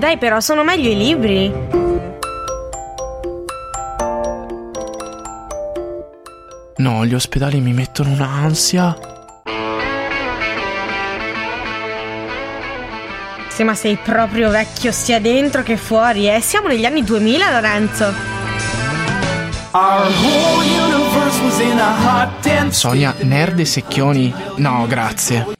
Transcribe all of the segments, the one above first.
Dai, però sono meglio i libri. No, gli ospedali mi mettono un'ansia. Sì, ma sei proprio vecchio sia dentro che fuori, eh. Siamo negli anni 2000, Lorenzo. Sonia, nerd e secchioni? No, grazie.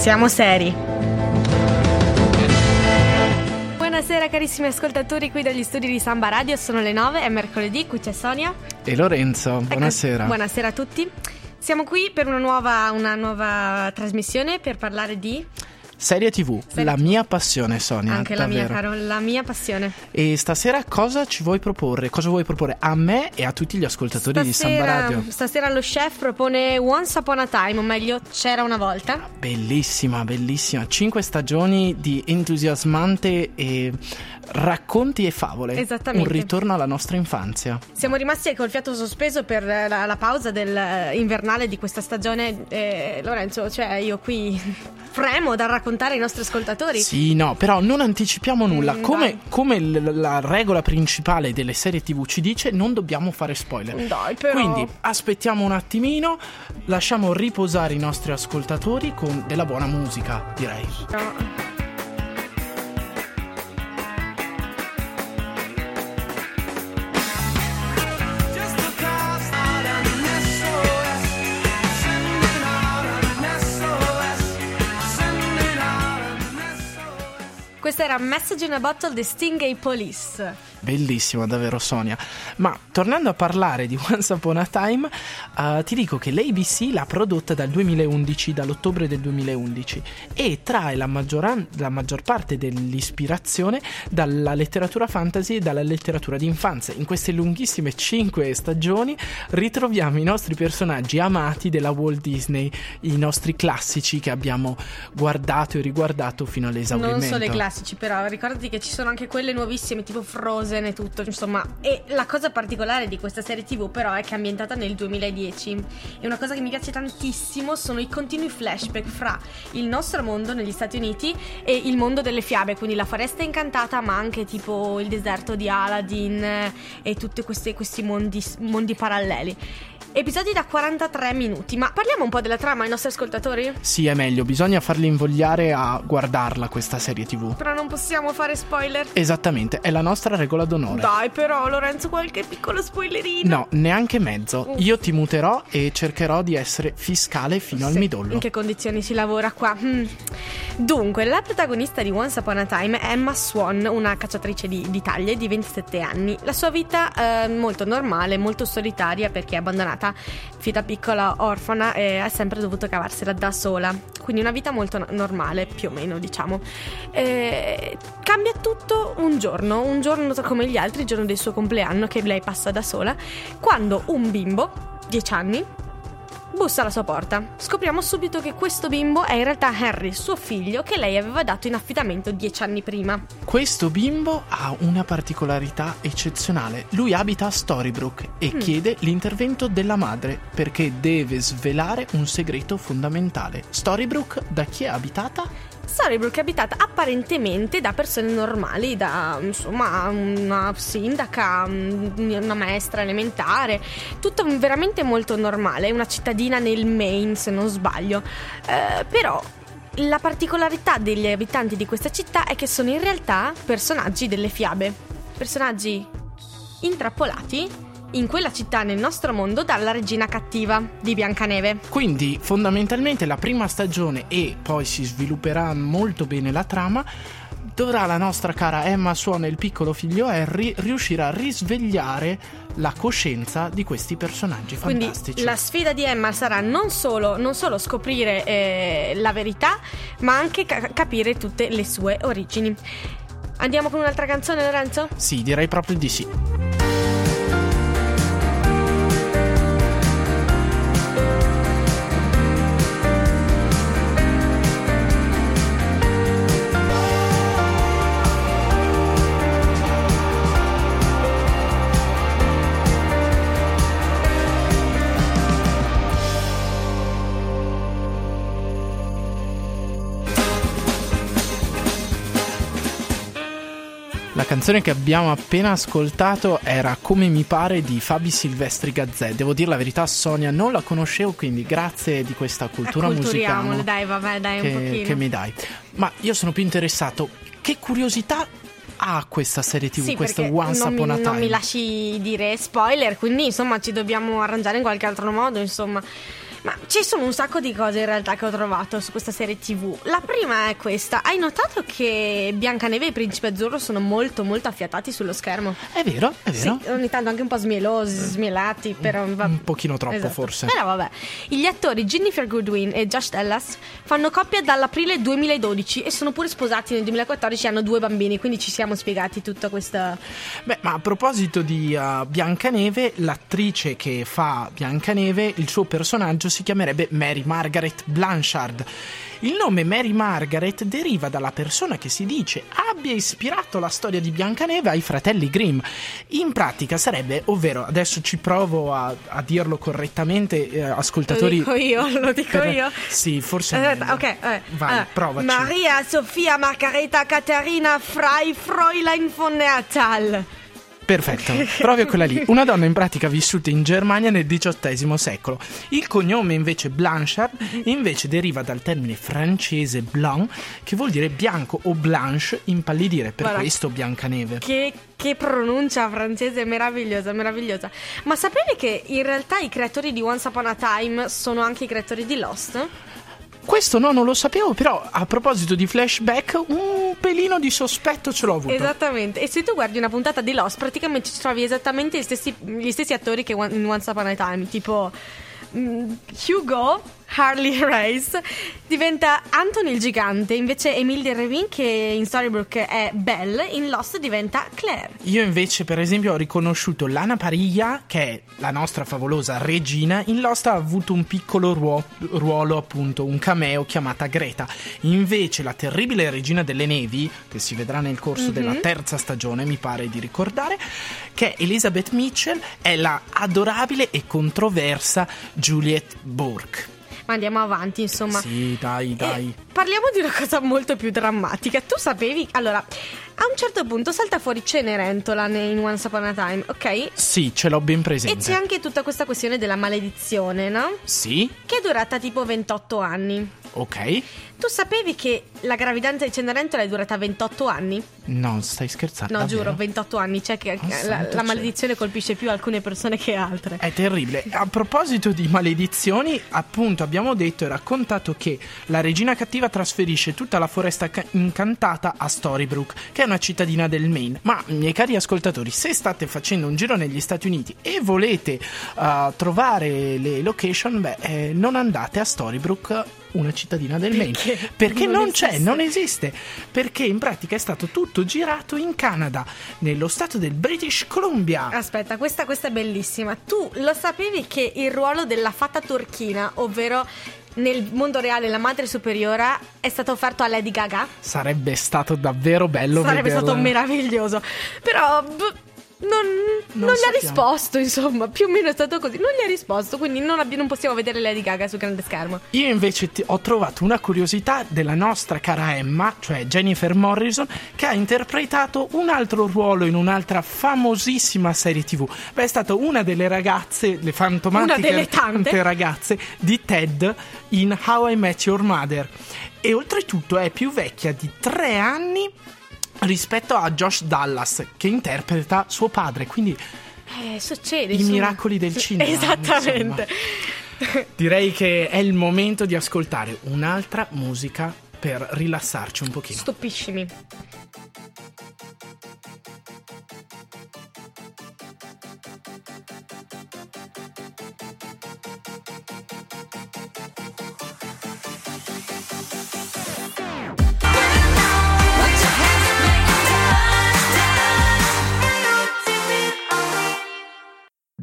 Siamo seri. Buonasera carissimi ascoltatori qui dagli studi di Samba Radio, sono le 9, è mercoledì, qui c'è Sonia. E Lorenzo, Ecco, buonasera. buonasera a tutti. Siamo qui per una nuova, una nuova trasmissione per parlare di... Serie TV, Serie la TV. mia passione, Sonia. Anche la mia, caro, la mia passione. E stasera cosa ci vuoi proporre? Cosa vuoi proporre a me e a tutti gli ascoltatori di Samba Radio? stasera lo chef propone Once Upon a Time, o meglio, c'era una volta. Bellissima, bellissima. Cinque stagioni di entusiasmante e racconti e favole. Esattamente. Un ritorno alla nostra infanzia. Siamo rimasti col fiato sospeso per la, la pausa del eh, invernale di questa stagione. Eh, Lorenzo, cioè io qui fremo da raccontare ai nostri ascoltatori. Sì, no, però non anticipiamo nulla. Mm, come come l- la regola principale delle serie TV ci dice, non dobbiamo fare spoiler. Dai, però. Quindi aspettiamo un attimino, lasciamo riposare i nostri ascoltatori con della buona musica, direi. No. SOS. Questo era Message in a Bottle di Stingray Police. Bellissima, davvero Sonia. Ma tornando a parlare di Once Upon a Time, eh, ti dico che l'ABC l'ha prodotta dal 2011, dall'ottobre del 2011, e trae la, maggiora- la maggior parte dell'ispirazione dalla letteratura fantasy e dalla letteratura d'infanzia. In queste lunghissime cinque stagioni ritroviamo i nostri personaggi amati della Walt Disney, i nostri classici che abbiamo guardato e riguardato fino all'esaurimento. Non solo i classici, però ricordati che ci sono anche quelle nuovissime, tipo Frozen e tutto, insomma. E la cosa particolare di questa serie TV, però, è che è ambientata nel 2010. E una cosa che mi piace tantissimo sono i continui flashback fra il nostro mondo negli Stati Uniti e il mondo delle fiabe, quindi la foresta incantata, ma anche tipo il deserto di Aladdin e tutti questi mondi, mondi paralleli. Episodi da 43 minuti, ma parliamo un po' della trama ai nostri ascoltatori? Sì, è meglio, bisogna farli invogliare a guardarla questa serie TV. Però non possiamo fare spoiler. Esattamente, è la nostra regola d'onore. Dai, però, Lorenzo, qualche piccolo spoilerino. No, neanche mezzo. Io ti muterò e cercherò di essere fiscale fino al Sì, midollo. In che condizioni si lavora qua? Hmm. Dunque, la protagonista di Once Upon a Time è Emma Swan, una cacciatrice di, di taglie di 27 anni. La sua vita è molto normale, molto solitaria perché è abbandonata fin da piccola orfana e ha sempre dovuto cavarsela da sola. Quindi una vita molto no- normale, più o meno, diciamo. Eh, cambia tutto un giorno, un giorno come gli altri, il giorno del suo compleanno che lei passa da sola, quando un bimbo, 10 anni, bussa alla sua porta. Scopriamo subito che questo bimbo è in realtà Harry, suo figlio, che lei aveva dato in affidamento dieci anni prima. Questo bimbo ha una particolarità eccezionale. Lui abita a Storybrooke Mm. e chiede l'intervento della madre perché deve svelare un segreto fondamentale. Storybrooke da chi è abitata? È abitata apparentemente da persone normali, da insomma una sindaca, un- una maestra elementare, tutto veramente molto normale, una cittadina nel Maine se non sbaglio. Eh, però la particolarità degli abitanti di questa città è che sono in realtà personaggi delle fiabe, personaggi intrappolati in quella città nel nostro mondo dalla regina cattiva di Biancaneve. Quindi fondamentalmente la prima stagione e poi si svilupperà molto bene la trama dovrà la nostra cara Emma Swan e il piccolo figlio Harry riuscire a risvegliare la coscienza di questi personaggi Quindi fantastici. la sfida di Emma sarà non solo, non solo scoprire eh, la verità, ma anche ca- capire tutte le sue origini. Andiamo con un'altra canzone, Lorenzo? Sì, direi proprio di sì. Canzone che abbiamo appena ascoltato era Come mi pare di Fabi Silvestri Gazzè. Devo dire la verità, Sonia, non la conoscevo, quindi grazie di questa cultura musicale dai, vabbè, dai, che, un pochino. che mi dai. Ma io sono più interessato. Che curiosità ha questa serie TV, Sì, questo Once non mi, Upon a non mi Time? lasci dire spoiler, quindi insomma ci dobbiamo arrangiare in qualche altro modo, insomma. Ma ci sono un sacco di cose in realtà che ho trovato su questa serie TV. La prima è questa. Hai notato che Biancaneve e il Principe Azzurro sono molto molto affiatati sullo schermo? È vero, è Sì, vero. ogni tanto anche un po' smielosi, smielati, però va- Un pochino troppo, Esatto. forse. Però vabbè. Gli attori Jennifer Goodwin e Josh Dallas fanno coppia dall'aprile 2012 e sono pure sposati nel 2014 e hanno due bambini, quindi ci siamo spiegati tutta questa Beh, ma a proposito di uh, Biancaneve, l'attrice che fa Biancaneve, il suo personaggio si chiamerebbe Mary Margaret Blanchard. Il nome Mary Margaret deriva dalla persona che si dice abbia ispirato la storia di Biancaneve ai fratelli Grimm. In pratica sarebbe, ovvero, adesso ci provo a, a dirlo correttamente, eh, Lo ascoltatori. dico io, lo dico per- io. Sì, forse. Aspetta, ok, vabbè. Vai, Allora, provaci. Maria Sofia Margareta Caterina Frei Fräulein von Neatal. Perfetto, proprio quella lì. Una donna in pratica vissuta in Germania nel XVIII secolo. Il cognome invece Blanchard invece deriva dal termine francese blanc che vuol dire bianco o blanche impallidire, per Guarda. questo Biancaneve. Che, che pronuncia francese meravigliosa, meravigliosa. Ma sapevi che in realtà i creatori di Once Upon a Time sono anche i creatori di Lost? Questo no, non lo sapevo, però a proposito di flashback, un pelino di sospetto ce l'ho avuto. Esattamente. E se tu guardi una puntata di Lost, praticamente ci trovi esattamente gli stessi, gli stessi attori che in Once Upon a Time. Tipo mm, Hugo, Harley Race, diventa Anthony il gigante. Invece Emile de Revin, che in Storybrooke è Belle, in Lost diventa Claire. Io invece, per esempio, ho riconosciuto Lana Pariglia, che è la nostra favolosa regina. In Lost ha avuto un piccolo ruo- ruolo, appunto, un cameo chiamata Greta. Invece, la terribile regina delle nevi, che si vedrà nel corso della terza stagione, mi pare di ricordare, che è Elizabeth Mitchell, è la adorabile e controversa Juliet Burke. Ma andiamo avanti, insomma. Sì, dai, dai. Eh, parliamo di una cosa molto più drammatica. Tu sapevi. Allora, a un certo punto salta fuori Cenerentola in Once Upon a Time, ok? Sì, ce l'ho ben E presente. c'è anche tutta questa questione della maledizione, no? Sì, Che è durata tipo 28 anni. Ok. Tu sapevi che la gravidanza di Cenerentola è durata 28 anni? No, stai scherzando. No, davvero? giuro, 28 anni. Cioè che Oh, la, la maledizione colpisce più alcune persone che altre. È terribile. A proposito di maledizioni, appunto abbiamo detto e raccontato che la regina cattiva trasferisce tutta la foresta ca- incantata a Storybrooke, che è una cittadina del Maine. Ma, miei cari ascoltatori, se state facendo un giro negli Stati Uniti e volete uh, trovare le location, beh, eh, non andate a Storybrooke. Una cittadina del Maine Perché perché non non, c'è, non esiste. Perché in pratica è stato tutto girato in Canada, nello stato del British Columbia. Aspetta, questa, questa è bellissima. Tu lo sapevi che il ruolo della fata turchina, ovvero nel mondo reale la madre superiora, è stato offerto a Lady Gaga? Sarebbe stato davvero bello Sarebbe vederla. stato meraviglioso. Però b- non, non, Non gli ha risposto, insomma. Più o meno è stato così. Non gli ha risposto, quindi non, abbi- non possiamo vedere Lady Gaga sul grande schermo. Io invece ti- ho trovato una curiosità della nostra cara Emma, cioè Jennifer Morrison, che ha interpretato un altro ruolo in un'altra famosissima serie TV. Beh, è stata una delle ragazze, le fantomatiche Una delle tante. ragazze di Ted in How I Met Your Mother. E oltretutto è più vecchia di tre anni rispetto a Josh Dallas, che interpreta suo padre. Quindi Eh, succede. I insomma. miracoli del cinema, Esattamente. Direi che è il momento di ascoltare un'altra musica per rilassarci un pochino. Stupiscimi.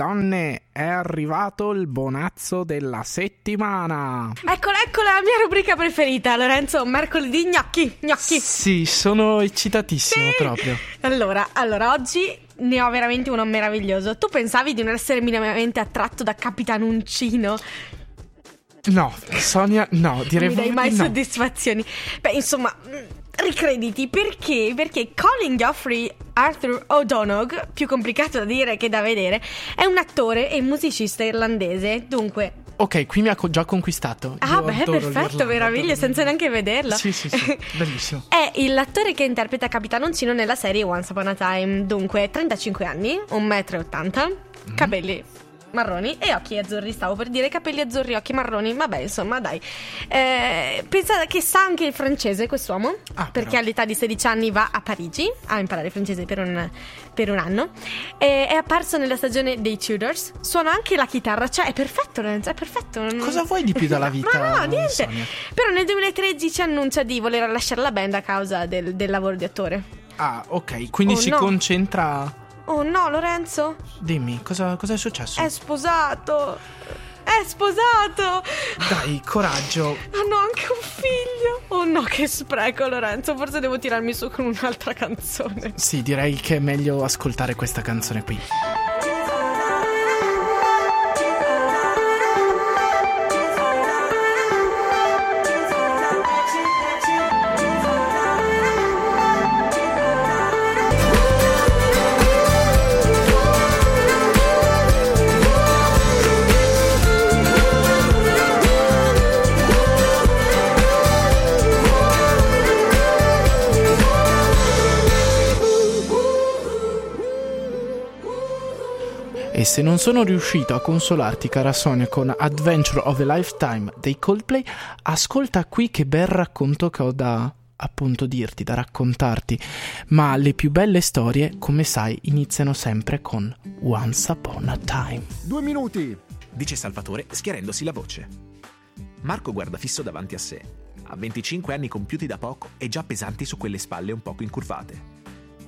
Donne, è arrivato il bonazzo della settimana. Eccola, eccola la mia rubrica preferita, Lorenzo. Mercoledì gnocchi, gnocchi. Sì, sono eccitatissimo Sì. proprio. Allora, allora, oggi ne ho veramente uno meraviglioso. Tu pensavi di non essere minimamente attratto da Capitan Uncino? No, Sonia, no, direi non mi dai mai no. soddisfazioni. Beh, insomma, mm, ricrediti perché? Perché Colin Geoffrey Arthur O'Donoghue, più complicato da dire che da vedere, è un attore e musicista irlandese. Dunque, Ok, qui mi ha già conquistato. Ah, Io beh, perfetto, meraviglia, senza neanche vederla. Sì, sì, sì, bellissimo. È l'attore che interpreta Capitano Uncino nella serie Once Upon a Time. Dunque, 35 anni, 1,80 m, Mhm. capelli marroni e occhi azzurri. Stavo per dire capelli azzurri, occhi marroni. Vabbè, insomma, dai. Eh, pensa che sa anche il francese, quest'uomo. Ah, perché però. all'età di 16 anni va a Parigi a imparare il francese per un, per un anno. E è apparso nella stagione dei Tudors. Suona anche la chitarra, cioè è perfetto, Lorenzo, è perfetto. Cosa vuoi di più dalla vita, Ma no, niente. Sonia? Però nel 2013 annuncia di voler lasciare la band a causa del, del lavoro di attore. Ah, ok, quindi Oh, si no. concentra... Oh no, Lorenzo, Dimmi, cosa, cosa è successo? è sposato. È sposato. Dai, coraggio. Hanno anche un figlio. Oh no, che spreco, Lorenzo. Forse devo tirarmi su con un'altra canzone. Sì, direi che è meglio ascoltare questa canzone qui. E se non sono riuscito a consolarti, cara Sonia, con Adventure of a Lifetime dei Coldplay, ascolta qui che bel racconto che ho da appunto dirti, da raccontarti. Ma le più belle storie, come sai, iniziano sempre con Once Upon a Time. Due minuti. dice Salvatore schiarendosi la voce. Marco guarda fisso davanti a sé. Ha 25 anni compiuti da poco e già pesanti su quelle spalle un poco incurvate.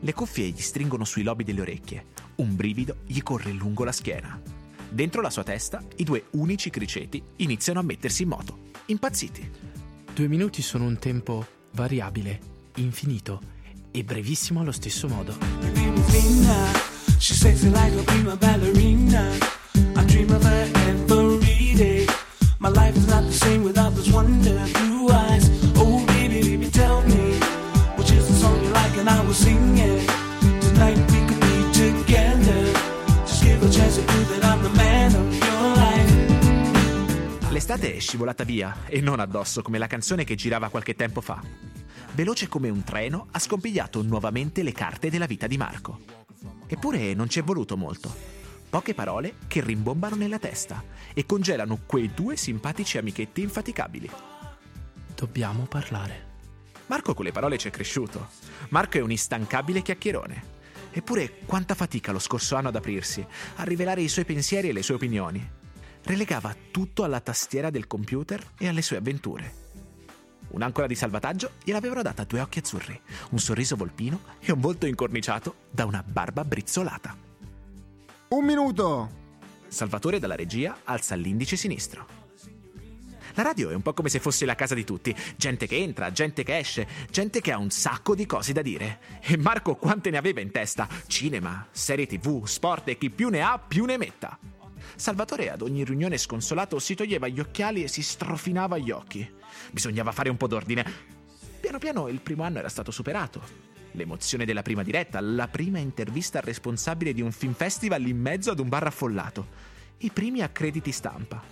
Le cuffie gli stringono sui lobi delle orecchie. Un brivido gli corre lungo la schiena. Dentro la sua testa, i due unici criceti iniziano a mettersi in moto, impazziti. Due minuti sono un tempo variabile, infinito e brevissimo allo stesso modo. Fina, she's L'estate è scivolata via e non addosso come la canzone che girava qualche tempo fa. Veloce come un treno ha scompigliato nuovamente le carte della vita di Marco. Eppure non ci è voluto molto. Poche parole che rimbombano nella testa e congelano quei due simpatici amichetti infaticabili. Dobbiamo parlare. Marco con le parole ci è cresciuto. Marco è un instancabile chiacchierone. Eppure quanta fatica lo scorso anno ad aprirsi, a rivelare i suoi pensieri e le sue opinioni. Relegava tutto alla tastiera del computer e alle sue avventure. Un'ancora di salvataggio gliel'avevano data due occhi azzurri, un sorriso volpino e un volto incorniciato da una barba brizzolata. Un minuto. Salvatore dalla regia alza l'indice sinistro. La radio è un po' come se fosse la casa di tutti. Gente che entra, gente che esce, gente che ha un sacco di cose da dire. E Marco quante ne aveva in testa? Cinema, serie tv, sport e chi più ne ha più ne metta. Salvatore ad ogni riunione sconsolato si toglieva gli occhiali e si strofinava gli occhi. Bisognava fare un po' d'ordine. Piano piano il primo anno era stato superato. L'emozione della prima diretta, la prima intervista al responsabile di un film festival in mezzo ad un bar affollato, i primi accrediti stampa.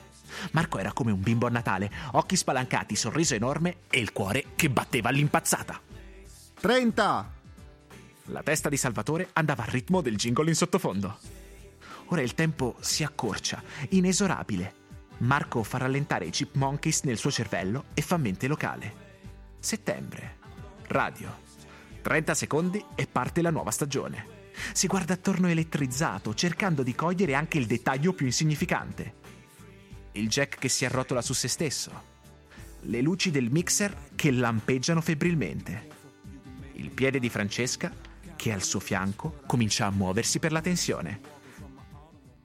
Marco era come un bimbo a Natale, occhi spalancati, sorriso enorme e il cuore che batteva all'impazzata. 30. La testa di Salvatore andava al ritmo del jingle in sottofondo. Ora il tempo si accorcia, inesorabile. Marco fa rallentare i chip monkeys nel suo cervello e fa mente locale. Settembre. Radio. 30 secondi e parte la nuova stagione. Si guarda attorno elettrizzato, cercando di cogliere anche il dettaglio più insignificante. Il jack che si arrotola su se stesso. Le luci del mixer che lampeggiano febbrilmente. Il piede di Francesca che al suo fianco comincia a muoversi per la tensione.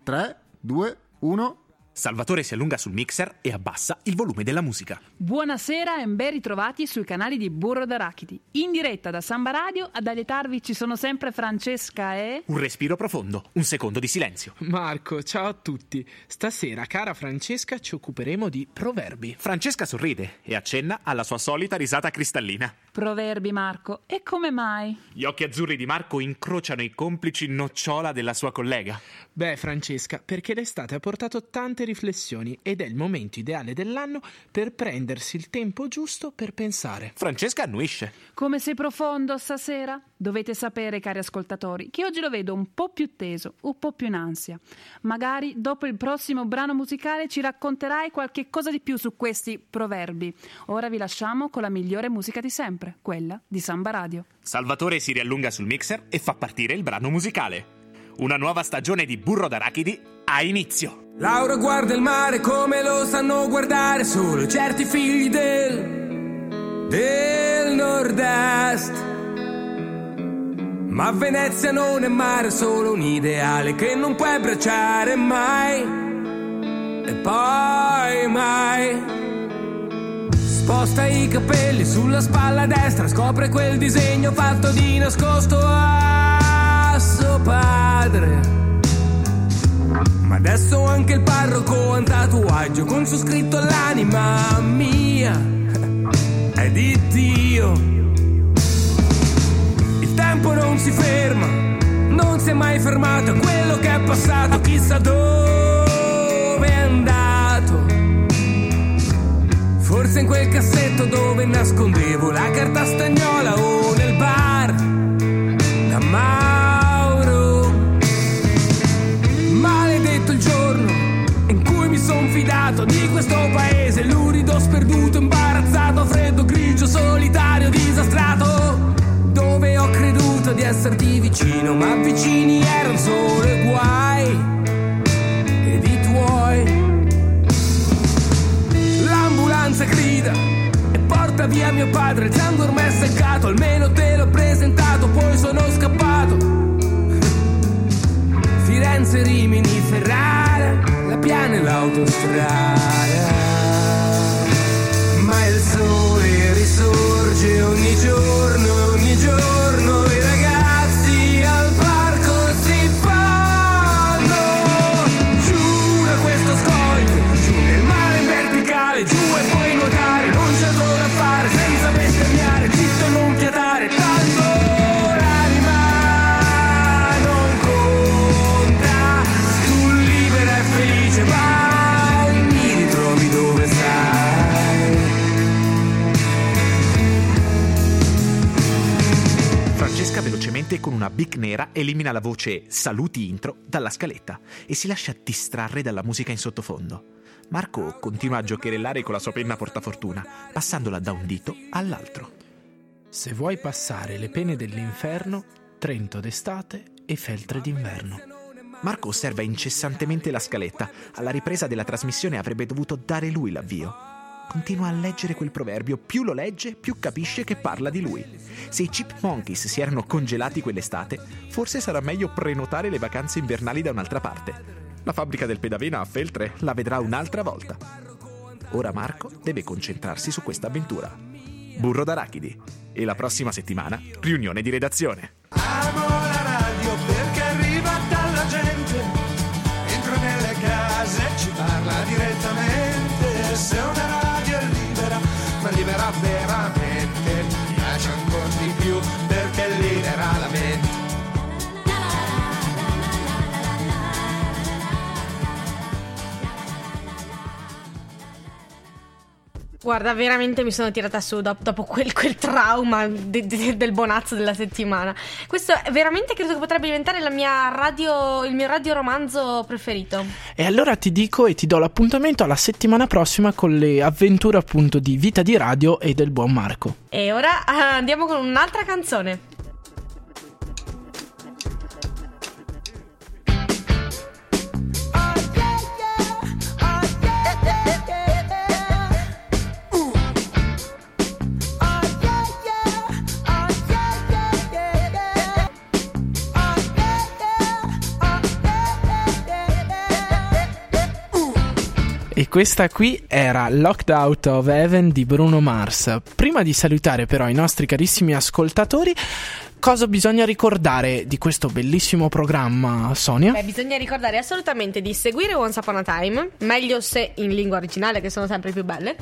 3, 2, 1. Salvatore si allunga sul mixer e abbassa il volume della musica. Buonasera e ben ritrovati sui canali di Burro d'Arachidi. In diretta da Samba Radio, ad allietarvi ci sono sempre Francesca e... Un respiro profondo, un secondo di silenzio. Marco, ciao a tutti. Stasera, cara Francesca, ci occuperemo di proverbi. Francesca sorride e accenna alla sua solita risata cristallina. Proverbi, Marco. E come mai? Gli occhi azzurri di Marco incrociano i complici nocciola della sua collega. Beh, Francesca, perché l'estate ha portato tante riflessioni ed è il momento ideale dell'anno per prendersi il tempo giusto per pensare. Francesca annuisce. Come sei profondo stasera? Dovete sapere, cari ascoltatori, che oggi lo vedo un po' più teso, un po' più in ansia. Magari dopo il prossimo brano musicale ci racconterai qualche cosa di più su questi proverbi. Ora vi lasciamo con la migliore musica di sempre, quella di Samba Radio. Salvatore si riallunga sul mixer e fa partire il brano musicale. Una nuova stagione di Burro d'Arachidi ha inizio. Laura guarda il mare come lo sanno guardare solo certi figli del, del nord-est. Ma Venezia non è mare, è solo un ideale che non puoi abbracciare mai. E poi mai. Sposta i capelli sulla spalla destra, scopre quel disegno fatto di nascosto a suo padre. Adesso anche il parroco ha un tatuaggio con su scritto l'anima mia è di Dio. Il tempo non si ferma, non si è mai fermato, quello che è passato, chissà dove è andato. Forse in quel cassetto dove nascondevo la carta stagnola o nel bar da Mauro. Maledetto il giorno in cui mi son fidato di questo paese, lurido, sperduto, imbarazzato, freddo, grigio, solitario, disastrato. Dove ho creduto di esserti vicino, ma vicini erano solo i guai ed i tuoi. L'ambulanza grida e porta via mio padre, il sangue ormai è seccato, almeno te l'ho presentato, poi sono scappato. Firenze, Rimini, Ferrara, la piana e l'autostrada. Ma il sole risorge ogni giorno, ogni giorno elimina la voce saluti intro dalla scaletta e si lascia distrarre dalla musica in sottofondo. Marco continua a giocherellare con la sua penna portafortuna, passandola da un dito all'altro. Se vuoi passare le pene dell'inferno, Trento d'estate e Feltre d'inverno. Marco osserva incessantemente la scaletta. Alla ripresa della trasmissione avrebbe dovuto dare lui l'avvio. Continua a leggere quel proverbio, più lo legge, più capisce che parla di lui. Se i Chip Monkeys si erano congelati quell'estate, forse sarà meglio prenotare le vacanze invernali da un'altra parte. La fabbrica del pedavena a Feltre la vedrà un'altra volta. Ora Marco deve concentrarsi su questa avventura. Burro d'arachidi. E la prossima settimana, riunione di redazione. Veramente, mi Guarda, veramente mi sono tirata su dopo, dopo quel, quel trauma de- de- del bonazzo della settimana. Questo è veramente credo che potrebbe diventare la mia radio, il mio radioromanzo preferito. E allora ti dico e ti do l'appuntamento alla settimana prossima con le avventure appunto di Vita di Radio e del buon Marco. E ora ah, andiamo con un'altra canzone. Questa qui era Locked Out of Heaven di Bruno Mars. Prima di salutare però i nostri carissimi ascoltatori, cosa bisogna ricordare di questo bellissimo programma, Sonia? Beh, bisogna ricordare assolutamente di seguire Once Upon a Time, meglio se in lingua originale, che sono sempre più belle,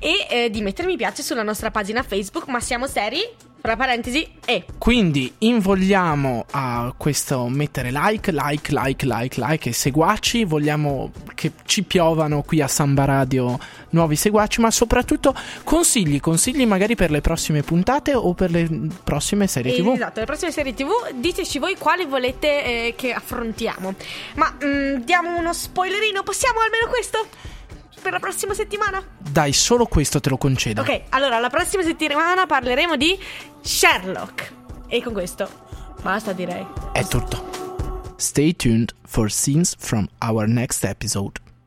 e eh, di mettere mi piace sulla nostra pagina Facebook, ma siamo seri, fra parentesi, e. Quindi invogliamo a questo mettere like, like, like, like, like e seguaci. Vogliamo che ci piovano qui a Samba Radio nuovi seguaci, ma soprattutto consigli, consigli magari per le prossime puntate o per le prossime serie TV. Esatto, le prossime serie TV diteci voi quali volete eh, che affrontiamo. Ma mm, diamo uno spoilerino, possiamo almeno questo? Per la prossima settimana? Dai, solo questo te lo concedo. Ok, allora la prossima settimana parleremo di Sherlock. E con questo basta direi. È tutto. Stay tuned for scenes from our next episode.